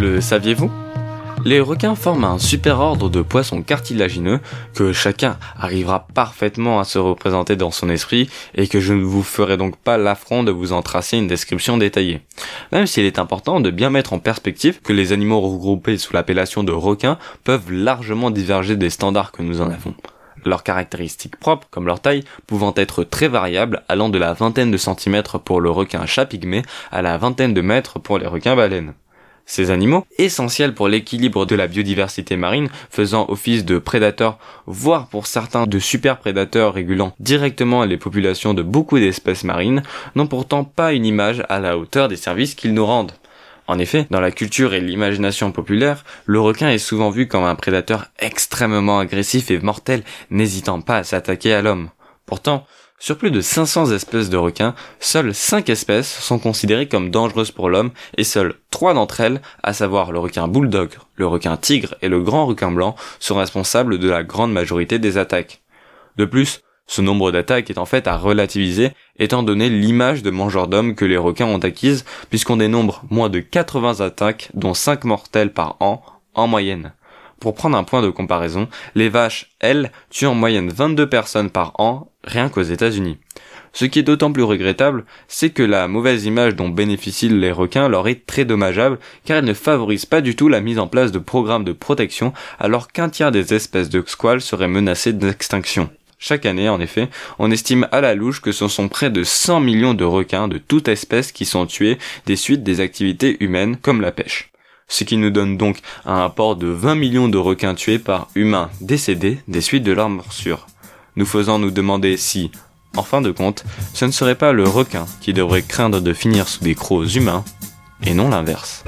Le saviez-vous? Les requins forment un super ordre de poissons cartilagineux que chacun arrivera parfaitement à se représenter dans son esprit et que je ne vous ferai donc pas l'affront de vous en tracer une description détaillée. Même s'il est important de bien mettre en perspective que les animaux regroupés sous l'appellation de requins peuvent largement diverger des standards que nous en avons leurs caractéristiques propres, comme leur taille, pouvant être très variables, allant de la vingtaine de centimètres pour le requin chat pygmée à la vingtaine de mètres pour les requins baleines. Ces animaux, essentiels pour l'équilibre de la biodiversité marine, faisant office de prédateurs, voire pour certains de super prédateurs régulant directement les populations de beaucoup d'espèces marines, n'ont pourtant pas une image à la hauteur des services qu'ils nous rendent. En effet, dans la culture et l'imagination populaire, le requin est souvent vu comme un prédateur extrêmement agressif et mortel, n'hésitant pas à s'attaquer à l'homme. Pourtant, sur plus de 500 espèces de requins, seules 5 espèces sont considérées comme dangereuses pour l'homme et seules 3 d'entre elles, à savoir le requin bulldog, le requin tigre et le grand requin blanc, sont responsables de la grande majorité des attaques. De plus, ce nombre d'attaques est en fait à relativiser étant donné l'image de mangeurs d'hommes que les requins ont acquise puisqu'on dénombre moins de 80 attaques dont 5 mortelles par an en moyenne. Pour prendre un point de comparaison, les vaches, elles, tuent en moyenne 22 personnes par an rien qu'aux États-Unis. Ce qui est d'autant plus regrettable, c'est que la mauvaise image dont bénéficient les requins leur est très dommageable car elle ne favorise pas du tout la mise en place de programmes de protection alors qu'un tiers des espèces de squales seraient menacées d'extinction. Chaque année, en effet, on estime à la louche que ce sont près de 100 millions de requins de toute espèce qui sont tués des suites des activités humaines comme la pêche. Ce qui nous donne donc un rapport de 20 millions de requins tués par humains décédés des suites de leur morsure. Nous faisant nous demander si, en fin de compte, ce ne serait pas le requin qui devrait craindre de finir sous des crocs humains, et non l'inverse.